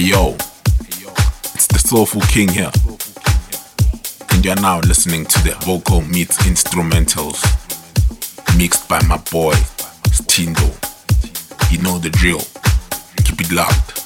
Hey yo, it's the Soulful King here. And you're now listening to the vocal meets instrumentals mixed by my boy Stindo. You know the drill. Keep it locked.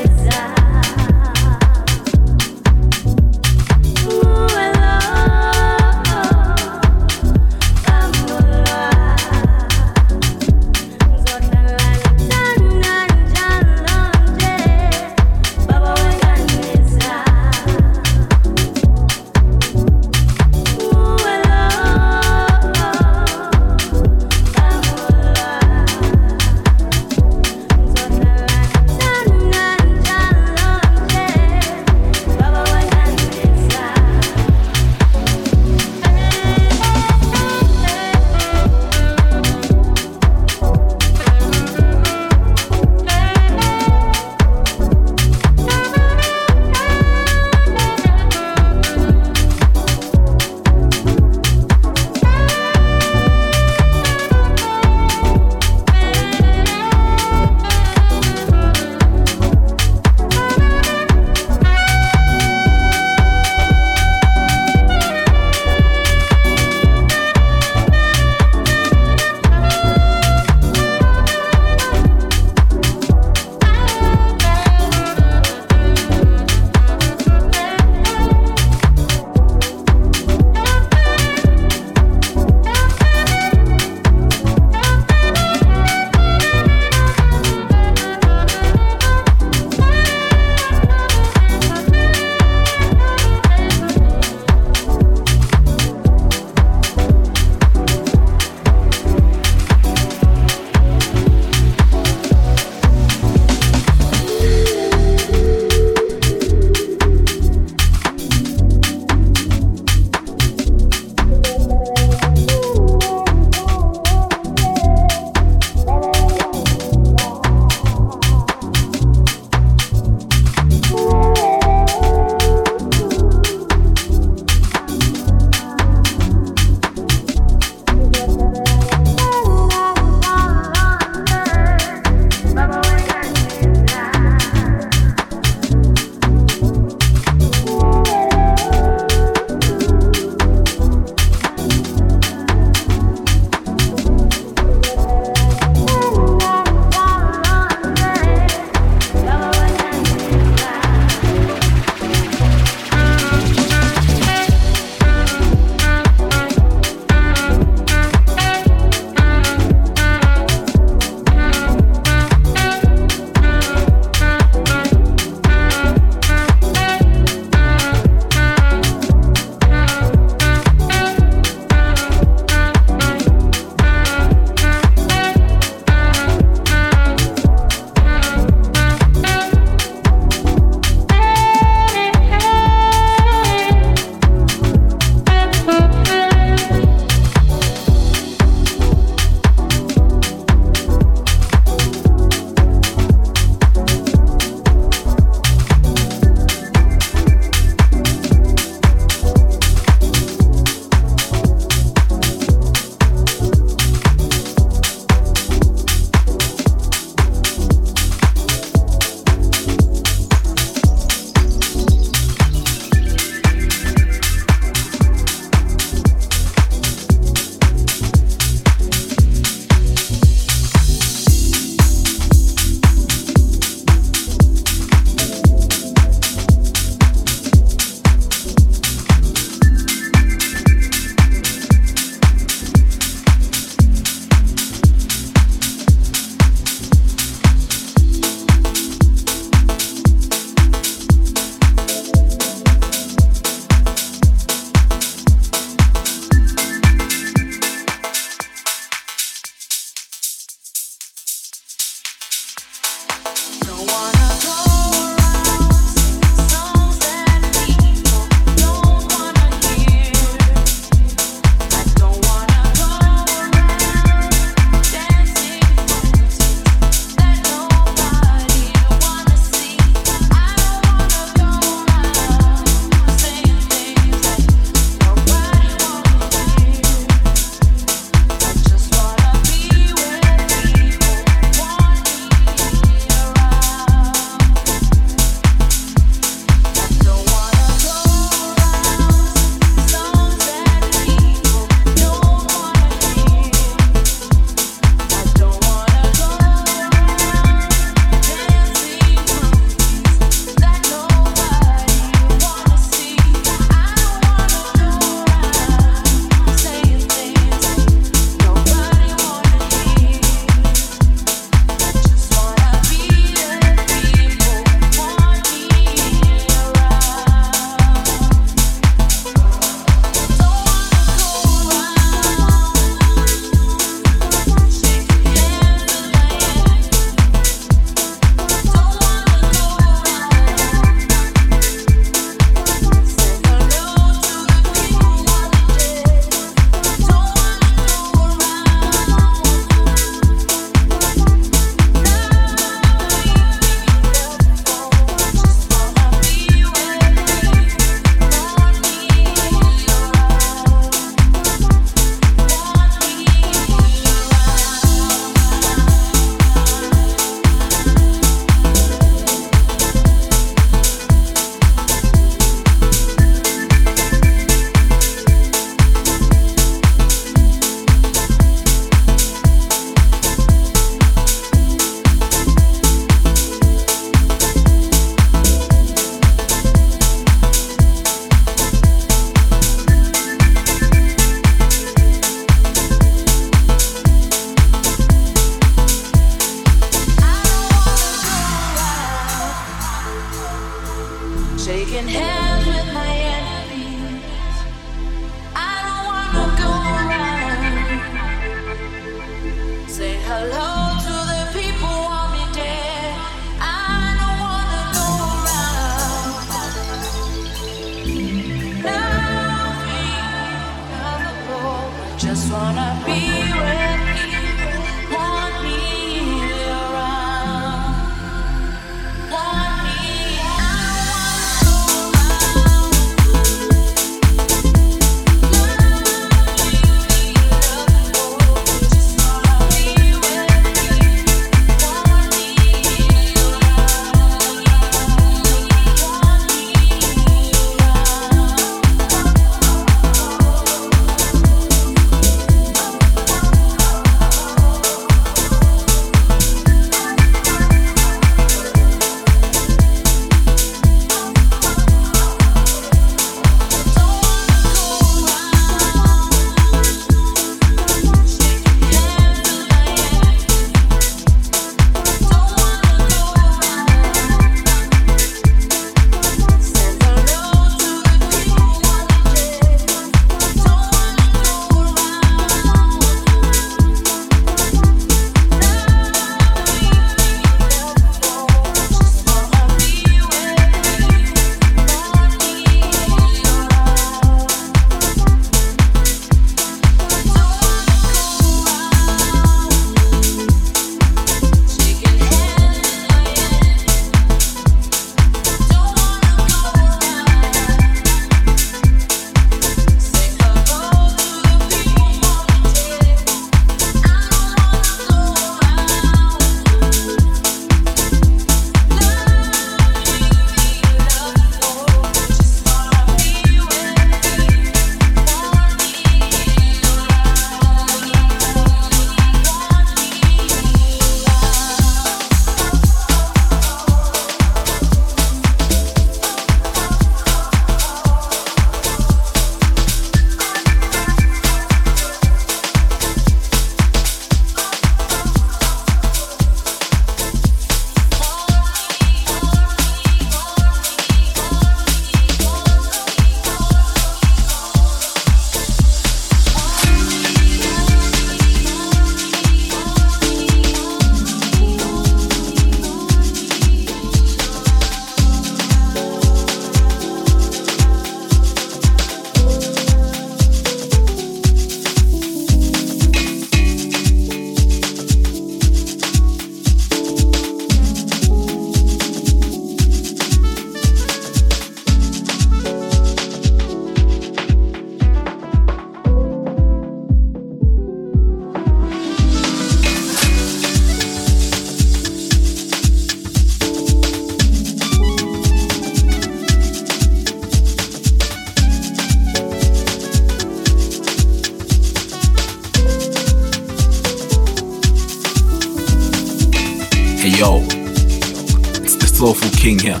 Soulful King here,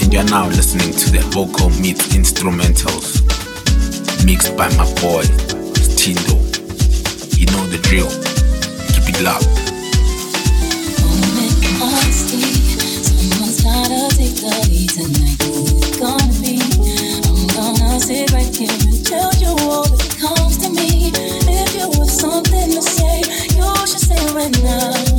and you're now listening to the vocal meets instrumentals mixed by my boy Tindo. You know the drill. Keep it loud. Right here and tell you all that comes to me. If you have something to say, you should say right now.